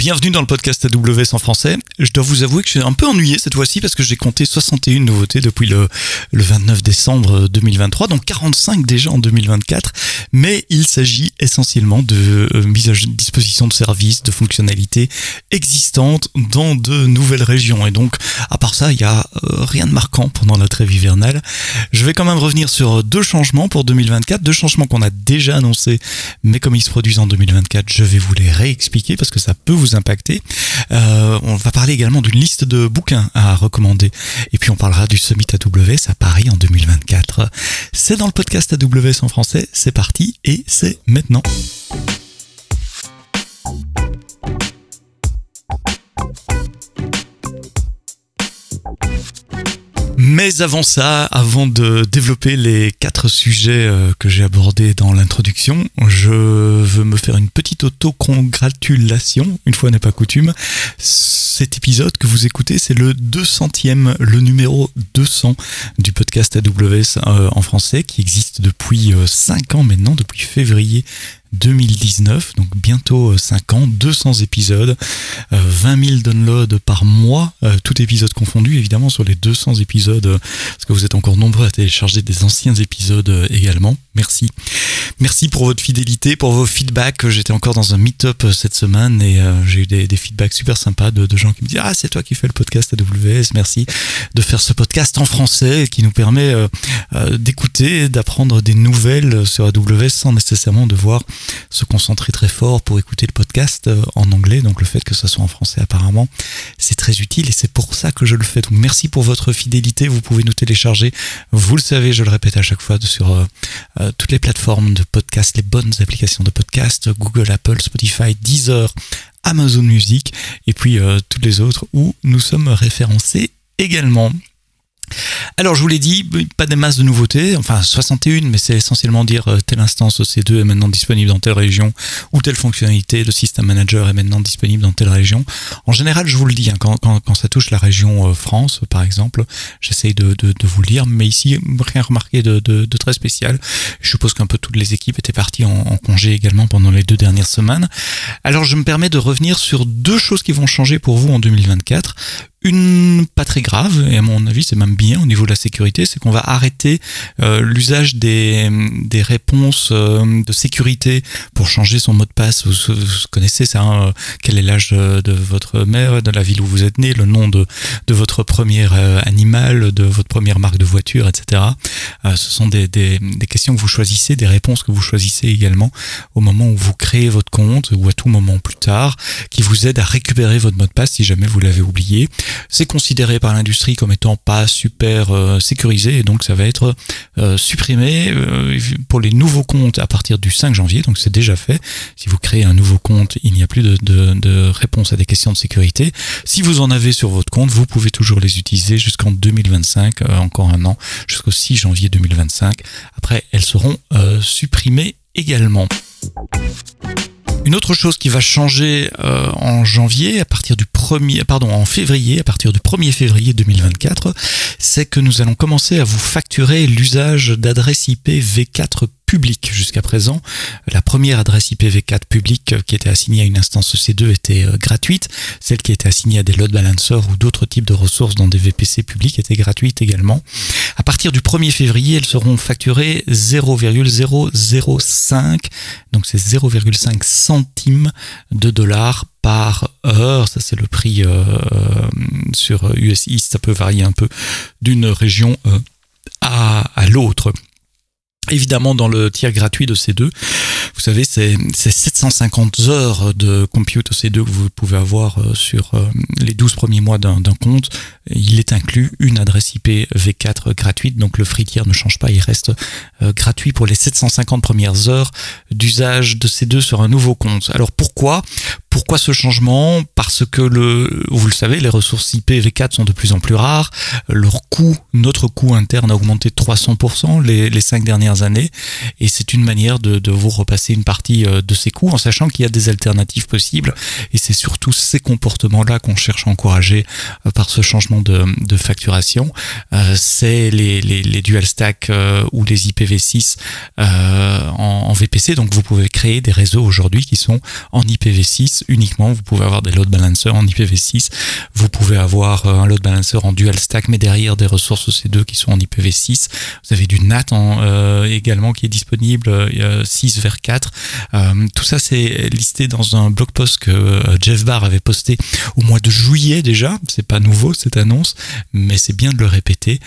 Bienvenue dans le podcast AWS en français. Je dois vous avouer que je suis un peu ennuyé cette fois-ci parce que j'ai compté 61 nouveautés depuis le, le 29 décembre 2023, donc 45 déjà en 2024. Mais il s'agit essentiellement de euh, mise à disposition de services, de fonctionnalités existantes dans de nouvelles régions. Et donc, à part ça, il n'y a euh, rien de marquant pendant la trêve hivernale. Je vais quand même revenir sur deux changements pour 2024, deux changements qu'on a déjà annoncés, mais comme ils se produisent en 2024, je vais vous les réexpliquer parce que ça peut vous impacter. Euh, on va parler également d'une liste de bouquins à recommander. Et puis on parlera du Summit AWS à Paris en 2024. C'est dans le podcast AWS en français. C'est parti et c'est maintenant maintenant. Mais avant ça, avant de développer les quatre sujets euh, que j'ai abordés dans l'introduction, je veux me faire une petite auto-congratulation, une fois n'est pas coutume. Cet épisode que vous écoutez, c'est le 200e, le numéro 200 du podcast AWS euh, en français, qui existe depuis 5 euh, ans maintenant, depuis février 2019, donc bientôt 5 ans, 200 épisodes, 20 000 downloads par mois, tout épisode confondu évidemment sur les 200 épisodes, parce que vous êtes encore nombreux à télécharger des anciens épisodes également. Merci. Merci pour votre fidélité, pour vos feedbacks. J'étais encore dans un meet-up cette semaine et j'ai eu des, feedbacks super sympas de, gens qui me disent Ah, c'est toi qui fais le podcast AWS, merci de faire ce podcast en français qui nous permet d'écouter, d'apprendre des nouvelles sur AWS sans nécessairement devoir se concentrer très fort pour écouter le podcast euh, en anglais. Donc le fait que ça soit en français apparemment, c'est très utile et c'est pour ça que je le fais. Donc merci pour votre fidélité. Vous pouvez nous télécharger. Vous le savez, je le répète à chaque fois sur euh, euh, toutes les plateformes de podcast, les bonnes applications de podcast, Google, Apple, Spotify, Deezer, Amazon Music et puis toutes les autres où nous sommes référencés également. Alors je vous l'ai dit, pas des masses de nouveautés, enfin 61, mais c'est essentiellement dire euh, telle instance OC2 est maintenant disponible dans telle région, ou telle fonctionnalité de System Manager est maintenant disponible dans telle région. En général, je vous le dis, hein, quand, ça touche la région euh, France, par exemple, j'essaye de, vous le dire, mais ici, rien remarqué de, de, très spécial. Je suppose qu'un peu toutes les équipes étaient parties en, en congé également pendant les deux dernières semaines. Alors je me permets de revenir sur deux choses qui vont changer pour vous en 2024 une pas très grave, et à mon avis c'est même bien au niveau de la sécurité, c'est qu'on va arrêter euh, l'usage des, des réponses euh, de sécurité pour changer son mot de passe. Vous, connaissez ça, hein, quel est l'âge de, votre mère, de la ville où vous êtes né, le nom de, de votre premier euh, animal, de votre première marque de voiture, etc. ce sont des, des, des questions que vous choisissez, des réponses que vous choisissez également au moment où vous créez votre compte ou à tout moment plus tard, qui vous aident à récupérer votre mot de passe si jamais vous l'avez oublié. C'est considéré par l'industrie comme étant pas super euh, sécurisé et donc ça va être euh, supprimé euh, pour les nouveaux comptes à partir du 5 janvier. Donc c'est déjà fait. Si vous créez un nouveau compte, il n'y a plus de, réponse à des questions de sécurité. Si vous en avez sur votre compte, vous pouvez toujours les utiliser jusqu'en 2025, encore un an, jusqu'au 6 janvier 2025. Après, elles seront supprimées également. Une autre chose qui va changer euh, en janvier, à partir du 1er, pardon, en février, à partir du 1er février 2024, c'est que nous allons commencer à vous facturer l'usage d'adresse IP V4 public jusqu'à présent. La première adresse IPv4 publique qui était assignée à une instance EC2 était euh, gratuite. Celle qui était assignée à des load balancers ou d'autres types de ressources dans des VPC publics était gratuite également. À partir du 1er février, elles seront facturées 0,005, donc c'est 0,5 centimes de dollars par heure. Ça, c'est le prix euh, sur US. Ça peut varier un peu d'une région euh, à l'autre. Évidemment, dans le tiers gratuit de C2, vous savez, c'est 750 heures de compute C2 que vous pouvez avoir euh, sur euh, les 12 premiers mois d'un compte. Il est inclus une adresse IP V4 gratuite, donc le free tier ne change pas, il reste euh, gratuit pour les 750 premières heures d'usage de C2 sur un nouveau compte. Alors pourquoi? Pourquoi ce changement? Parce que le, vous le savez, les ressources IPv4 sont de plus en plus rares. Leur coût, notre coût interne a augmenté de 300% les, les cinq dernières années. Et c'est une manière de, vous repasser une partie de ses coûts en sachant qu'il y a des alternatives possibles. Et c'est surtout ces comportements-là qu'on cherche à encourager par ce changement de, facturation. c'est les, dual stack ou les IPv6 en, VPC. Donc vous pouvez créer des réseaux aujourd'hui qui sont en IPv6 uniquement. Vous pouvez avoir des load balancers en IPv6. Vous pouvez avoir un load balancer en dual stack, mais derrière des ressources C2 qui sont en IPv6. Vous avez du NAT euh, également qui est disponible, 6 euh, vers 4. Euh, tout ça, c'est listé dans un blog post que Jeff Barr avait posté au mois de juillet déjà. C'est pas nouveau cette annonce, mais c'est bien de le répéter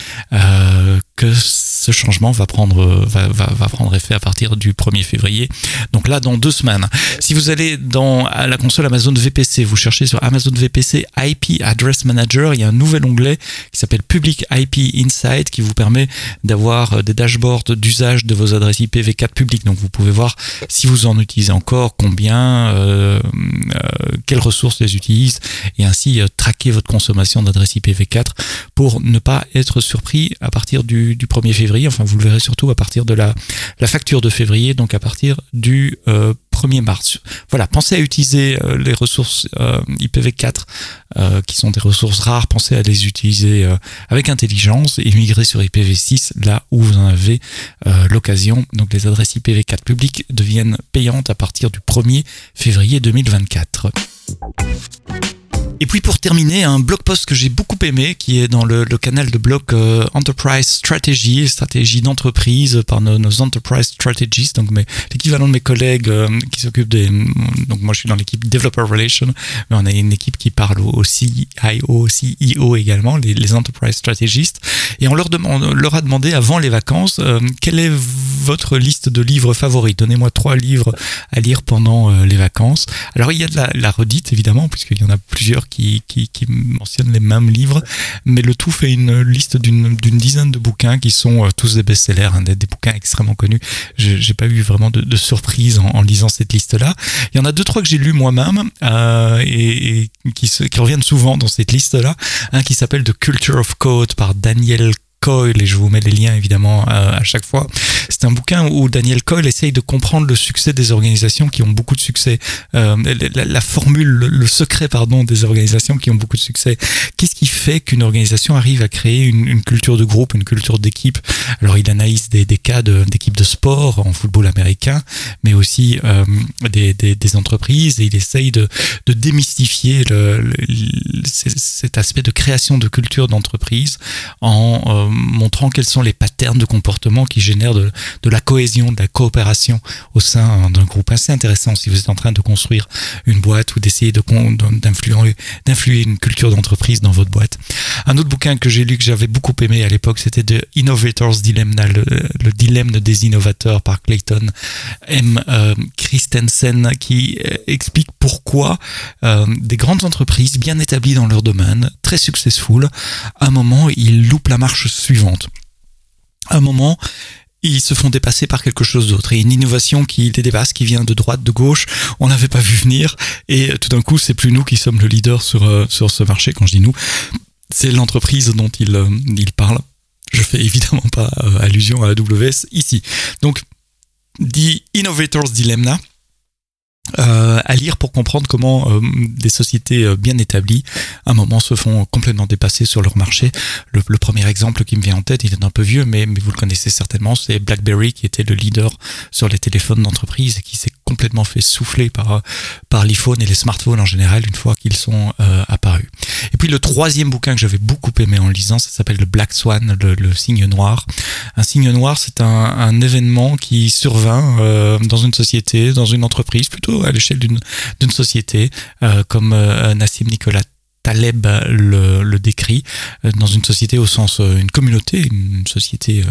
que ce changement va prendre, va, prendre effet à partir du 1er février. Donc là, dans deux semaines. Si vous allez dans la console Amazon VPC, vous cherchez sur Amazon VPC IP Address Manager, il y a un nouvel onglet qui s'appelle Public IP Insight qui vous permet d'avoir euh, des dashboards d'usage de vos adresses IPv4 publiques. Donc vous pouvez voir si vous en utilisez encore, combien, euh, euh, quelles ressources les utilisent et ainsi traquer votre consommation d'adresses IPv4 pour ne pas être surpris à partir du, 1er février. Enfin, vous le verrez surtout à partir de la, la facture de février, donc à partir du 1er mars. Voilà, pensez à utiliser les ressources IPv4 qui sont des ressources rares, pensez à les utiliser avec intelligence et migrer sur IPv6 là où vous en avez euh, l'occasion. Donc les adresses IPv4 publiques deviennent payantes à partir du 1er février 2024. Et puis pour terminer, un blog post que j'ai beaucoup aimé, qui est dans le, canal de blog euh, Enterprise Strategy, stratégie d'entreprise par nos, Enterprise Strategies, donc l'équivalent de mes collègues euh, qui s'occupent des... Donc moi je suis dans l'équipe Developer Relations, mais on a une équipe qui parle au CIO, CEO également, les, Enterprise Strategists, et on leur, demande, leur a demandé avant les vacances, euh, quelle est votre liste de livres favoris? Donnez-moi trois livres à lire pendant les vacances. Alors il y a de la, la redite évidemment, puisqu'il y en a plusieurs qui, qui, mentionnent les mêmes livres, mais le tout fait une liste d'une dizaine de bouquins qui sont euh, tous des best-sellers, hein, des, bouquins extrêmement connus. J'ai pas eu vraiment de, surprise en, lisant cette liste-là. Il y en a deux trois que j'ai lu moi-même euh, et, et, qui, qui reviennent souvent dans cette liste-là. Un qui s'appelle The Culture of Code par Daniel Coyle, et je vous mets les liens évidemment euh, à chaque fois. C'est un bouquin où Daniel Coyle essaye de comprendre le succès des organisations qui ont beaucoup de succès, euh, la, formule, le, secret pardon des organisations qui ont beaucoup de succès. Qu'est-ce qui fait qu'une organisation arrive à créer une, culture de groupe, une culture d'équipe? Alors il analyse des, cas d'équipes de, sport en football américain, mais aussi euh, des, entreprises et il essaye de, démystifier cet aspect de création de culture d'entreprise en montrant quels sont les patterns de comportement qui génèrent de, la cohésion, de la coopération au sein d'un groupe. Assez intéressant si vous êtes en train de construire une boîte ou d'essayer d'influer d'influer une culture d'entreprise dans votre boîte. Un autre bouquin que j'ai lu que j'avais beaucoup aimé à l'époque, c'était The Innovator's Dilemma, le, dilemme des innovateurs par Clayton M. Euh, Christensen, qui euh, explique pourquoi euh, des grandes entreprises bien établies dans leur domaine, très successful, à un moment, ils loupent la marche suivante. À un moment, ils se font dépasser par quelque chose d'autre. Et une innovation qui les dépasse, qui vient de droite, de gauche, on n'avait pas vu venir. Et tout d'un coup, c'est plus nous qui sommes le leader sur, euh, sur ce marché. Quand je dis nous, c'est l'entreprise dont il, euh, il parle. Je fais évidemment pas euh, allusion à AWS ici. Donc, dit Innovators Dilemma, euh, à lire pour comprendre comment euh, des sociétés euh, bien établies, à un moment, se font complètement dépasser sur leur marché. Le, premier exemple qui me vient en tête, il est un peu vieux, mais, mais vous le connaissez certainement, c'est BlackBerry qui était le leader sur les téléphones d'entreprise et qui s'est complètement fait souffler par, par l'iPhone et les smartphones en général une fois qu'ils sont apparus. Et puis le troisième bouquin que j'avais beaucoup aimé en lisant, ça s'appelle le Black Swan, le, signe noir. Un signe noir, c'est un, un, événement qui survint dans une société, dans une entreprise, plutôt à l'échelle d'une société, euh, comme euh, Nassim Nicolas Taleb le, décrit euh, dans une société au sens une communauté, une société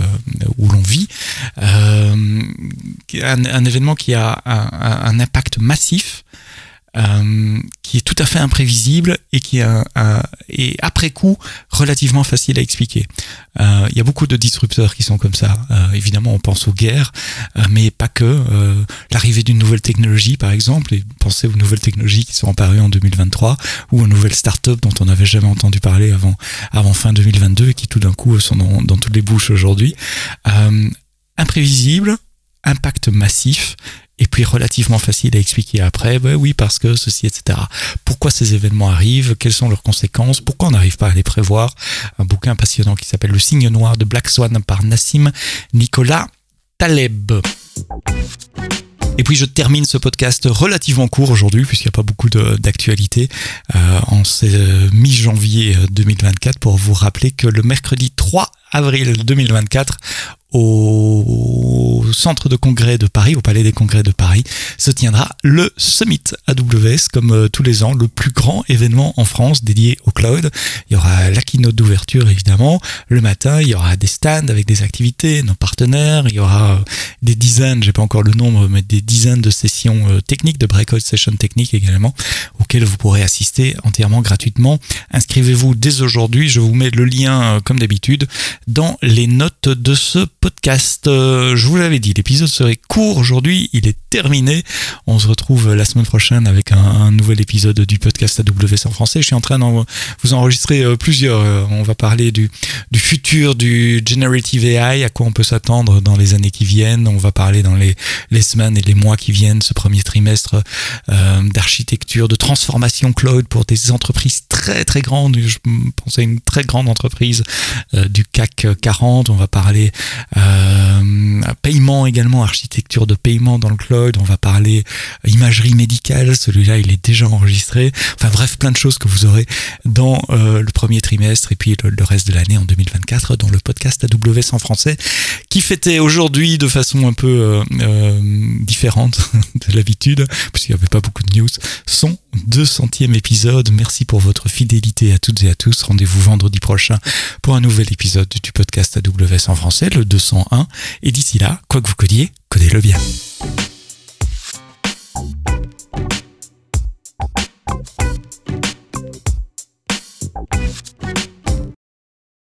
où l'on vit, un, événement qui a un impact massif euh, qui est tout à fait imprévisible et qui est, un, et après coup relativement facile à expliquer. Euh, il y a beaucoup de disrupteurs qui sont comme ça. Euh, évidemment, on pense aux guerres, euh, mais pas que. L'arrivée d'une nouvelle technologie, par exemple, et pensez aux nouvelles technologies qui sont apparues en 2023 ou aux nouvelles startups dont on n'avait jamais entendu parler avant, avant fin 2022 et qui tout d'un coup sont dans, dans toutes les bouches aujourd'hui. imprévisible, impact massif et puis relativement facile à expliquer après. Ben oui, parce que ceci, etc. Pourquoi ces événements arrivent? Quelles sont leurs conséquences? Pourquoi on n'arrive pas à les prévoir? Un bouquin passionnant qui s'appelle Le signe noir de Black Swan par Nassim Nicolas Taleb. Et puis je termine ce podcast relativement court aujourd'hui puisqu'il n'y a pas beaucoup d'actualité euh, en mi-janvier 2024 pour vous rappeler que le mercredi 3 avril 2024 au centre de congrès de Paris, au palais des congrès de Paris, se tiendra le Summit AWS, comme euh, tous les ans, le plus grand événement en France dédié au cloud. Il y aura la keynote d'ouverture, évidemment. Le matin, il y aura des stands avec des activités, nos partenaires. Il y aura euh, des dizaines, j'ai pas encore le nombre, mais des dizaines de sessions euh, techniques, de breakout sessions techniques également, auxquelles vous pourrez assister entièrement gratuitement. Inscrivez-vous dès aujourd'hui. Je vous mets le lien, comme d'habitude, dans les notes de ce podcast. Euh, je vous l'avais dit, l'épisode serait court aujourd'hui, il est terminé. On se retrouve la semaine prochaine avec un, nouvel épisode du podcast AWS en français. Je suis en train de vous enregistrer euh, plusieurs. Euh, on va parler du, futur du generative AI, à quoi on peut s'attendre dans les années qui viennent. On va parler dans les, semaines et les mois qui viennent, ce premier trimestre d'architecture, de transformation cloud pour des entreprises très très grandes. Je pensais à une très grande entreprise du CAC 40. On va parler euh, paiement également, architecture de paiement dans le cloud. On va parler imagerie médicale. Celui-là, il est déjà enregistré. Enfin bref, plein de choses que vous aurez dans euh, le premier trimestre et puis le, reste de l'année en 2024 dans le podcast AWS en français qui fêtait aujourd'hui de façon un peu euh, euh différente de l'habitude puisqu'il n'y avait pas beaucoup de news son 200e épisode. Merci pour votre fidélité à toutes et à tous. Rendez-vous vendredi prochain pour un nouvel épisode du podcast AWS en français, le 201. Et d'ici là, quoi que vous codiez, codez-le bien.